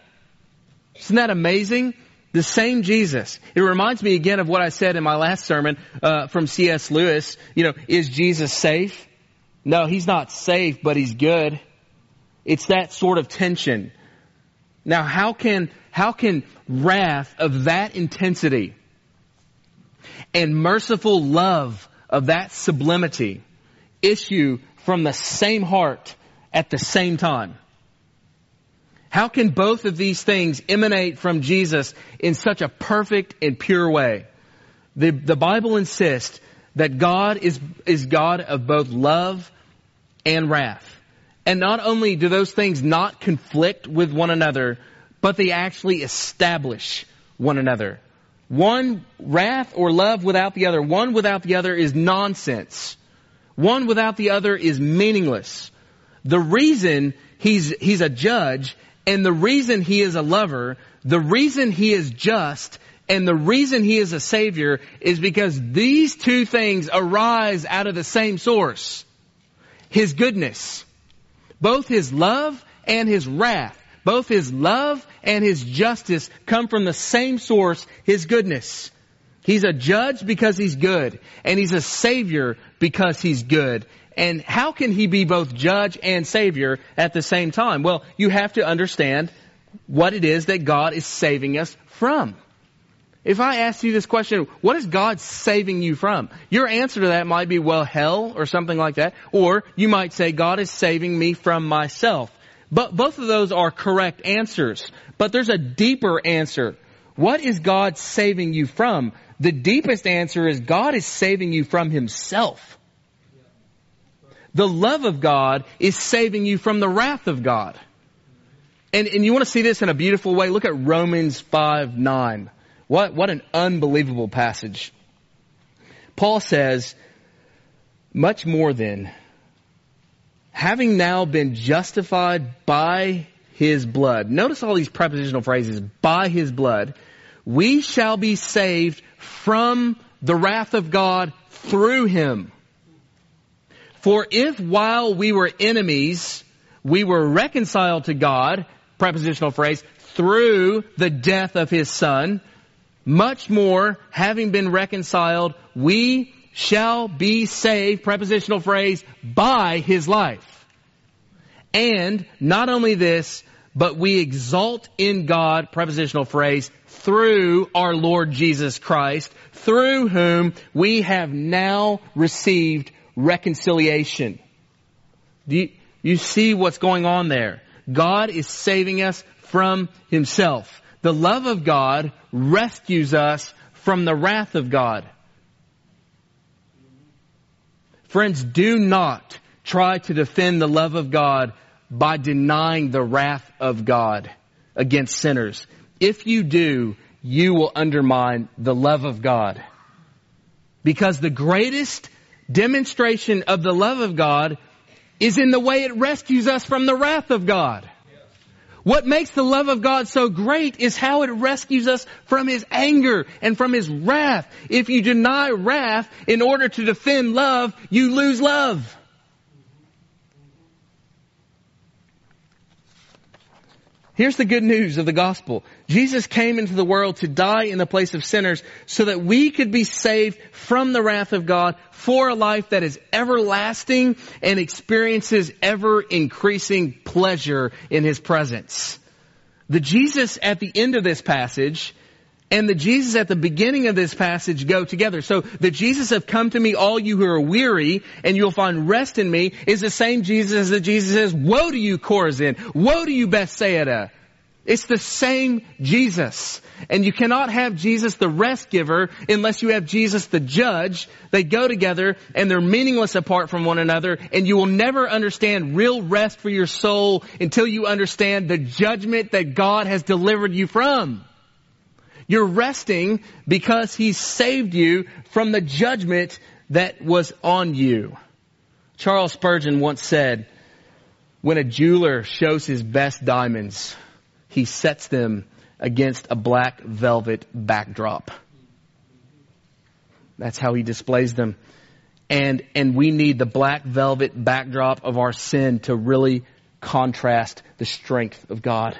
Isn't that amazing? The same Jesus. It reminds me again of what I said in my last sermon uh, from C.S. Lewis. You know, is Jesus safe? No, he's not safe, but he's good. It's that sort of tension. Now, how can how can wrath of that intensity and merciful love of that sublimity issue from the same heart at the same time? How can both of these things emanate from Jesus in such a perfect and pure way? The, the Bible insists that God is, is God of both love and wrath. And not only do those things not conflict with one another, but they actually establish one another. One wrath or love without the other, one without the other is nonsense. One without the other is meaningless. The reason he's, he's a judge and the reason he is a lover, the reason he is just, and the reason he is a savior is because these two things arise out of the same source. His goodness. Both his love and his wrath both his love and his justice come from the same source, his goodness. He's a judge because he's good, and he's a savior because he's good. And how can he be both judge and savior at the same time? Well, you have to understand what it is that God is saving us from. If I ask you this question, what is God saving you from? Your answer to that might be, well, hell or something like that. Or you might say, God is saving me from myself. But both of those are correct answers. But there's a deeper answer. What is God saving you from? The deepest answer is God is saving you from himself. The love of God is saving you from the wrath of God. And, and you want to see this in a beautiful way? Look at Romans 5 9. What, what an unbelievable passage. Paul says, much more than having now been justified by his blood. Notice all these prepositional phrases, by his blood. We shall be saved from the wrath of God through him. For if while we were enemies, we were reconciled to God, prepositional phrase, through the death of his son, much more, having been reconciled, we shall be saved, prepositional phrase, by his life. And not only this, but we exalt in God, prepositional phrase, through our Lord Jesus Christ, through whom we have now received reconciliation. Do you, you see what's going on there? God is saving us from himself. The love of God rescues us from the wrath of God. Friends, do not try to defend the love of God by denying the wrath of God against sinners. If you do, you will undermine the love of God. Because the greatest demonstration of the love of God is in the way it rescues us from the wrath of God. What makes the love of God so great is how it rescues us from His anger and from His wrath. If you deny wrath in order to defend love, you lose love. Here's the good news of the gospel. Jesus came into the world to die in the place of sinners so that we could be saved from the wrath of God for a life that is everlasting and experiences ever increasing pleasure in His presence. The Jesus at the end of this passage and the Jesus at the beginning of this passage go together. So the Jesus of come to me all you who are weary and you'll find rest in me is the same Jesus as the Jesus says, woe to you Chorazin, woe to you Bethsaida. It's the same Jesus. And you cannot have Jesus the rest giver unless you have Jesus the judge. They go together and they're meaningless apart from one another and you will never understand real rest for your soul until you understand the judgment that God has delivered you from. You're resting because He saved you from the judgment that was on you. Charles Spurgeon once said, when a jeweler shows his best diamonds, he sets them against a black velvet backdrop. That's how he displays them. And, and we need the black velvet backdrop of our sin to really contrast the strength of God.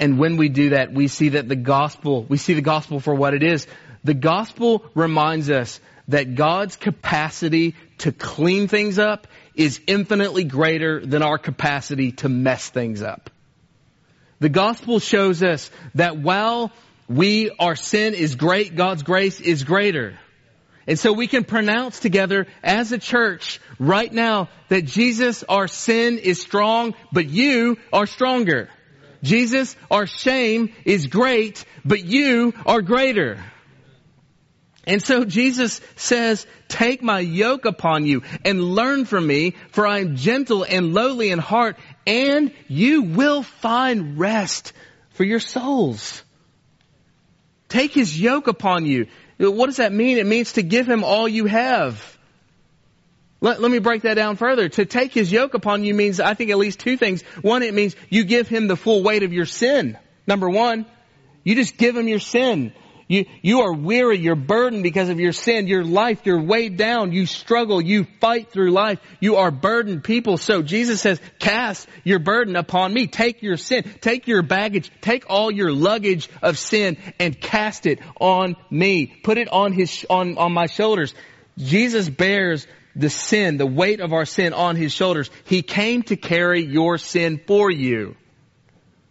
And when we do that, we see that the gospel, we see the gospel for what it is. The gospel reminds us that God's capacity to clean things up is infinitely greater than our capacity to mess things up. The gospel shows us that while we, our sin is great, God's grace is greater. And so we can pronounce together as a church right now that Jesus, our sin is strong, but you are stronger. Jesus, our shame is great, but you are greater. And so Jesus says, take my yoke upon you and learn from me, for I am gentle and lowly in heart, and you will find rest for your souls. Take his yoke upon you. What does that mean? It means to give him all you have. Let, let me break that down further. To take his yoke upon you means, I think, at least two things. One, it means you give him the full weight of your sin. Number one, you just give him your sin. You, you are weary, you're burdened because of your sin, your life, you're weighed down, you struggle, you fight through life, you are burdened people. So Jesus says, cast your burden upon me, take your sin, take your baggage, take all your luggage of sin and cast it on me. Put it on his, on, on my shoulders. Jesus bears the sin, the weight of our sin on his shoulders. He came to carry your sin for you.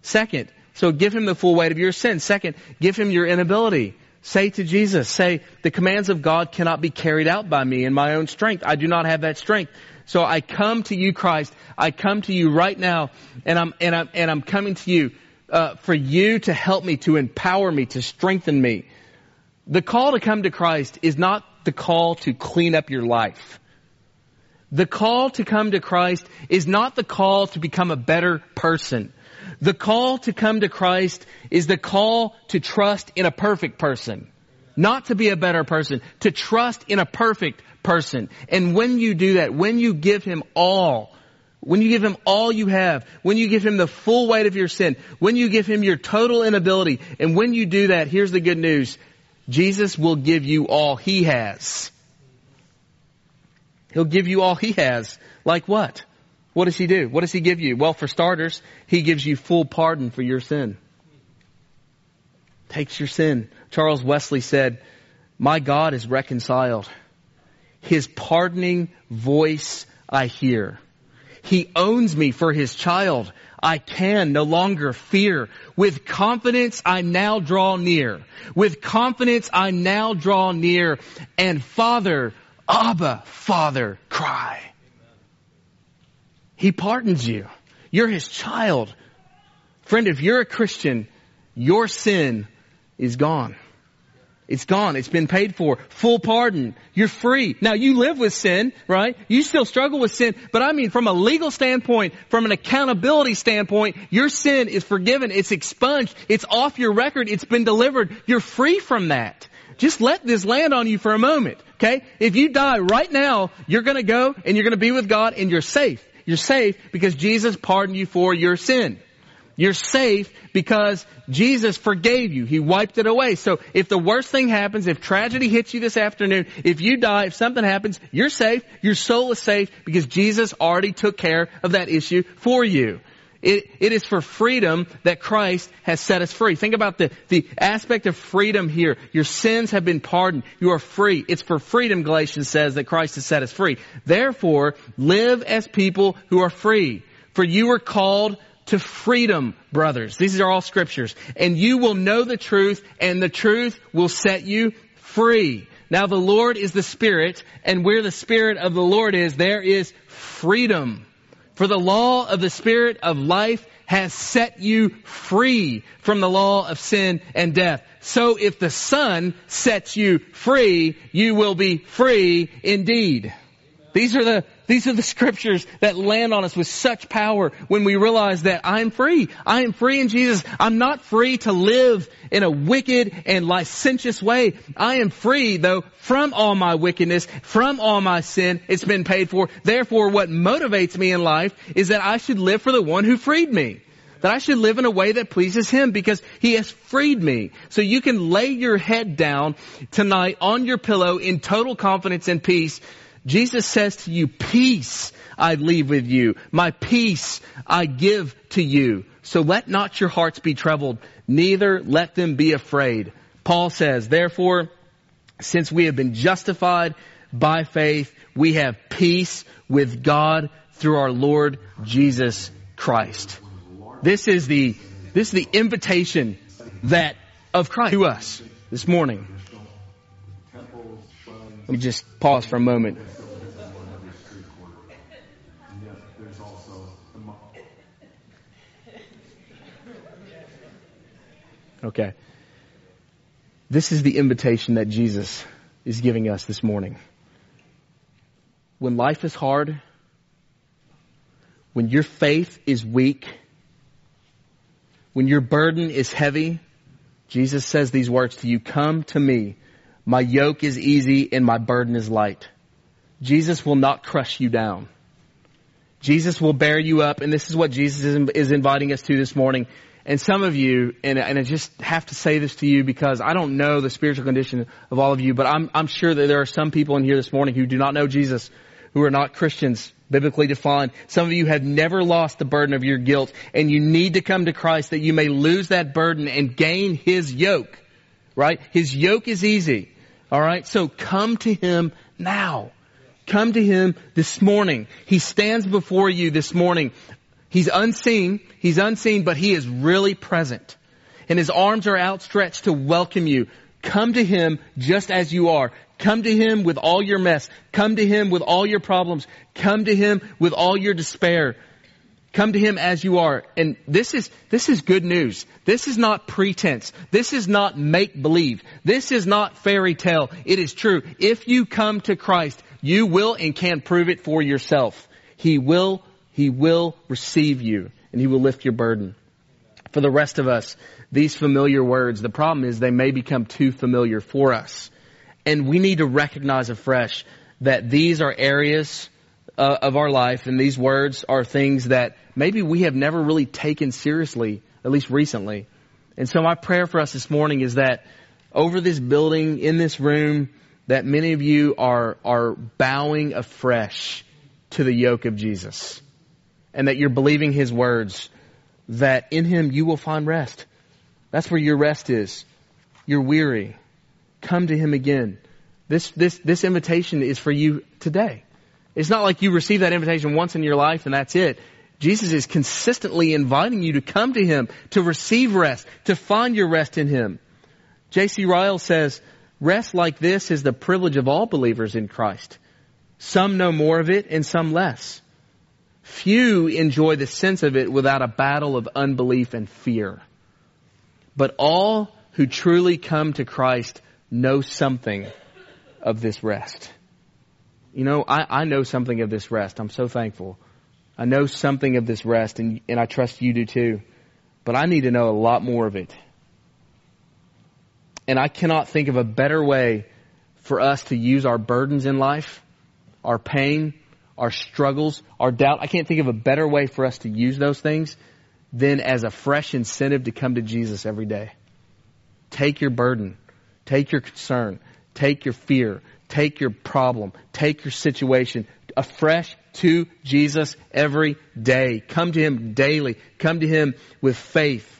Second, so give him the full weight of your sin. Second, give him your inability. Say to Jesus, say, the commands of God cannot be carried out by me in my own strength. I do not have that strength. So I come to you, Christ. I come to you right now, and I'm and I'm and I'm coming to you uh, for you to help me, to empower me, to strengthen me. The call to come to Christ is not the call to clean up your life. The call to come to Christ is not the call to become a better person. The call to come to Christ is the call to trust in a perfect person. Not to be a better person, to trust in a perfect person. And when you do that, when you give Him all, when you give Him all you have, when you give Him the full weight of your sin, when you give Him your total inability, and when you do that, here's the good news. Jesus will give you all He has. He'll give you all He has. Like what? What does He do? What does He give you? Well, for starters, He gives you full pardon for your sin. Takes your sin. Charles Wesley said, My God is reconciled. His pardoning voice I hear. He owns me for His child. I can no longer fear. With confidence I now draw near. With confidence I now draw near. And Father, Abba, Father, cry. He pardons you. You're His child. Friend, if you're a Christian, your sin is gone. It's gone. It's been paid for. Full pardon. You're free. Now you live with sin, right? You still struggle with sin, but I mean from a legal standpoint, from an accountability standpoint, your sin is forgiven. It's expunged. It's off your record. It's been delivered. You're free from that. Just let this land on you for a moment, okay? If you die right now, you're gonna go and you're gonna be with God and you're safe. You're safe because Jesus pardoned you for your sin. You're safe because Jesus forgave you. He wiped it away. So if the worst thing happens, if tragedy hits you this afternoon, if you die, if something happens, you're safe. Your soul is safe because Jesus already took care of that issue for you. It, it is for freedom that Christ has set us free. Think about the, the aspect of freedom here. Your sins have been pardoned. You are free. It's for freedom, Galatians says, that Christ has set us free. Therefore, live as people who are free. For you are called to freedom, brothers. These are all scriptures. And you will know the truth, and the truth will set you free. Now the Lord is the Spirit, and where the Spirit of the Lord is, there is freedom. For the law of the Spirit of life has set you free from the law of sin and death. So if the Son sets you free, you will be free indeed. These are the, these are the scriptures that land on us with such power when we realize that I'm free. I am free in Jesus. I'm not free to live in a wicked and licentious way. I am free though from all my wickedness, from all my sin. It's been paid for. Therefore, what motivates me in life is that I should live for the one who freed me that I should live in a way that pleases Him because He has freed me. So you can lay your head down tonight on your pillow in total confidence and peace Jesus says to you, peace I leave with you. My peace I give to you. So let not your hearts be troubled, neither let them be afraid. Paul says, therefore, since we have been justified by faith, we have peace with God through our Lord Jesus Christ. This is the, this is the invitation that of Christ to us this morning. Let me just pause for a moment. Okay. This is the invitation that Jesus is giving us this morning. When life is hard, when your faith is weak, when your burden is heavy, Jesus says these words to you, come to me. My yoke is easy and my burden is light. Jesus will not crush you down. Jesus will bear you up, and this is what Jesus is inviting us to this morning. And some of you, and, and I just have to say this to you because I don't know the spiritual condition of all of you, but I'm, I'm sure that there are some people in here this morning who do not know Jesus, who are not Christians, biblically defined. Some of you have never lost the burden of your guilt, and you need to come to Christ that you may lose that burden and gain His yoke. Right? His yoke is easy. Alright? So come to Him now. Come to Him this morning. He stands before you this morning He's unseen, he's unseen, but he is really present. And his arms are outstretched to welcome you. Come to him just as you are. Come to him with all your mess. Come to him with all your problems. Come to him with all your despair. Come to him as you are. And this is, this is good news. This is not pretense. This is not make believe. This is not fairy tale. It is true. If you come to Christ, you will and can prove it for yourself. He will he will receive you and He will lift your burden. For the rest of us, these familiar words, the problem is they may become too familiar for us. And we need to recognize afresh that these are areas uh, of our life and these words are things that maybe we have never really taken seriously, at least recently. And so my prayer for us this morning is that over this building, in this room, that many of you are, are bowing afresh to the yoke of Jesus and that you're believing His words, that in Him you will find rest. That's where your rest is. You're weary. Come to Him again. This, this, this invitation is for you today. It's not like you receive that invitation once in your life and that's it. Jesus is consistently inviting you to come to Him, to receive rest, to find your rest in Him. J.C. Ryle says, rest like this is the privilege of all believers in Christ. Some know more of it and some less. Few enjoy the sense of it without a battle of unbelief and fear. But all who truly come to Christ know something of this rest. You know, I, I know something of this rest. I'm so thankful. I know something of this rest, and, and I trust you do too. But I need to know a lot more of it. And I cannot think of a better way for us to use our burdens in life, our pain, our struggles, our doubt. I can't think of a better way for us to use those things than as a fresh incentive to come to Jesus every day. Take your burden, take your concern, take your fear, take your problem, take your situation afresh to Jesus every day. Come to Him daily. Come to Him with faith.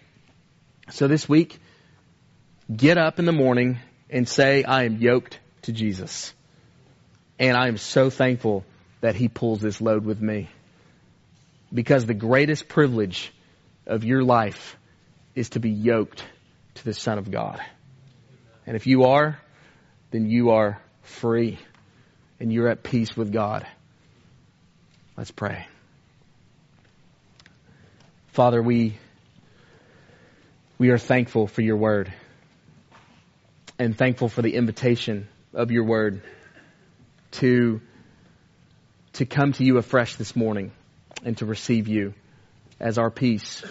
So this week, get up in the morning and say, I am yoked to Jesus. And I am so thankful that He pulls this load with me. Because the greatest privilege of your life is to be yoked to the Son of God. And if you are, then you are free and you're at peace with God. Let's pray. Father, we, we are thankful for your word and thankful for the invitation of your word to, to come to you afresh this morning and to receive you as our peace.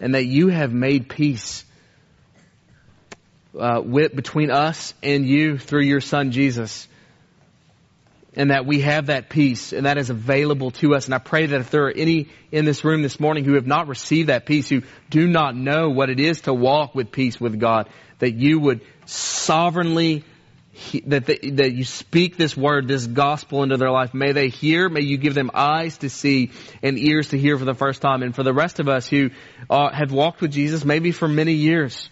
And that you have made peace uh, with, between us and you through your son Jesus and that we have that peace and that is available to us. And I pray that if there are any in this room this morning who have not received that peace, who do not know what it is to walk with peace with God, that you would sovereignly that, that you speak this word, this gospel into their life. May they hear, may you give them eyes to see and ears to hear for the first time. And for the rest of us who uh, have walked with Jesus maybe for many years,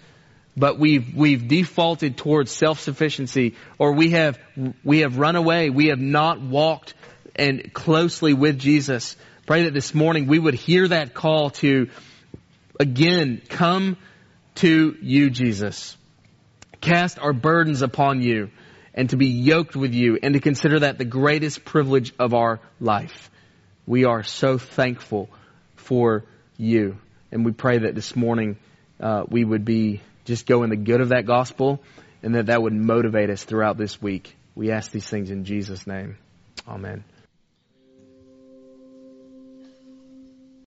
but we've, we've defaulted towards self-sufficiency or we have, we have run away. We have not walked and closely with Jesus. Pray that this morning we would hear that call to again come to you, Jesus. Cast our burdens upon you and to be yoked with you and to consider that the greatest privilege of our life. We are so thankful for you. And we pray that this morning uh, we would be just go in the good of that gospel and that that would motivate us throughout this week. We ask these things in Jesus' name. Amen.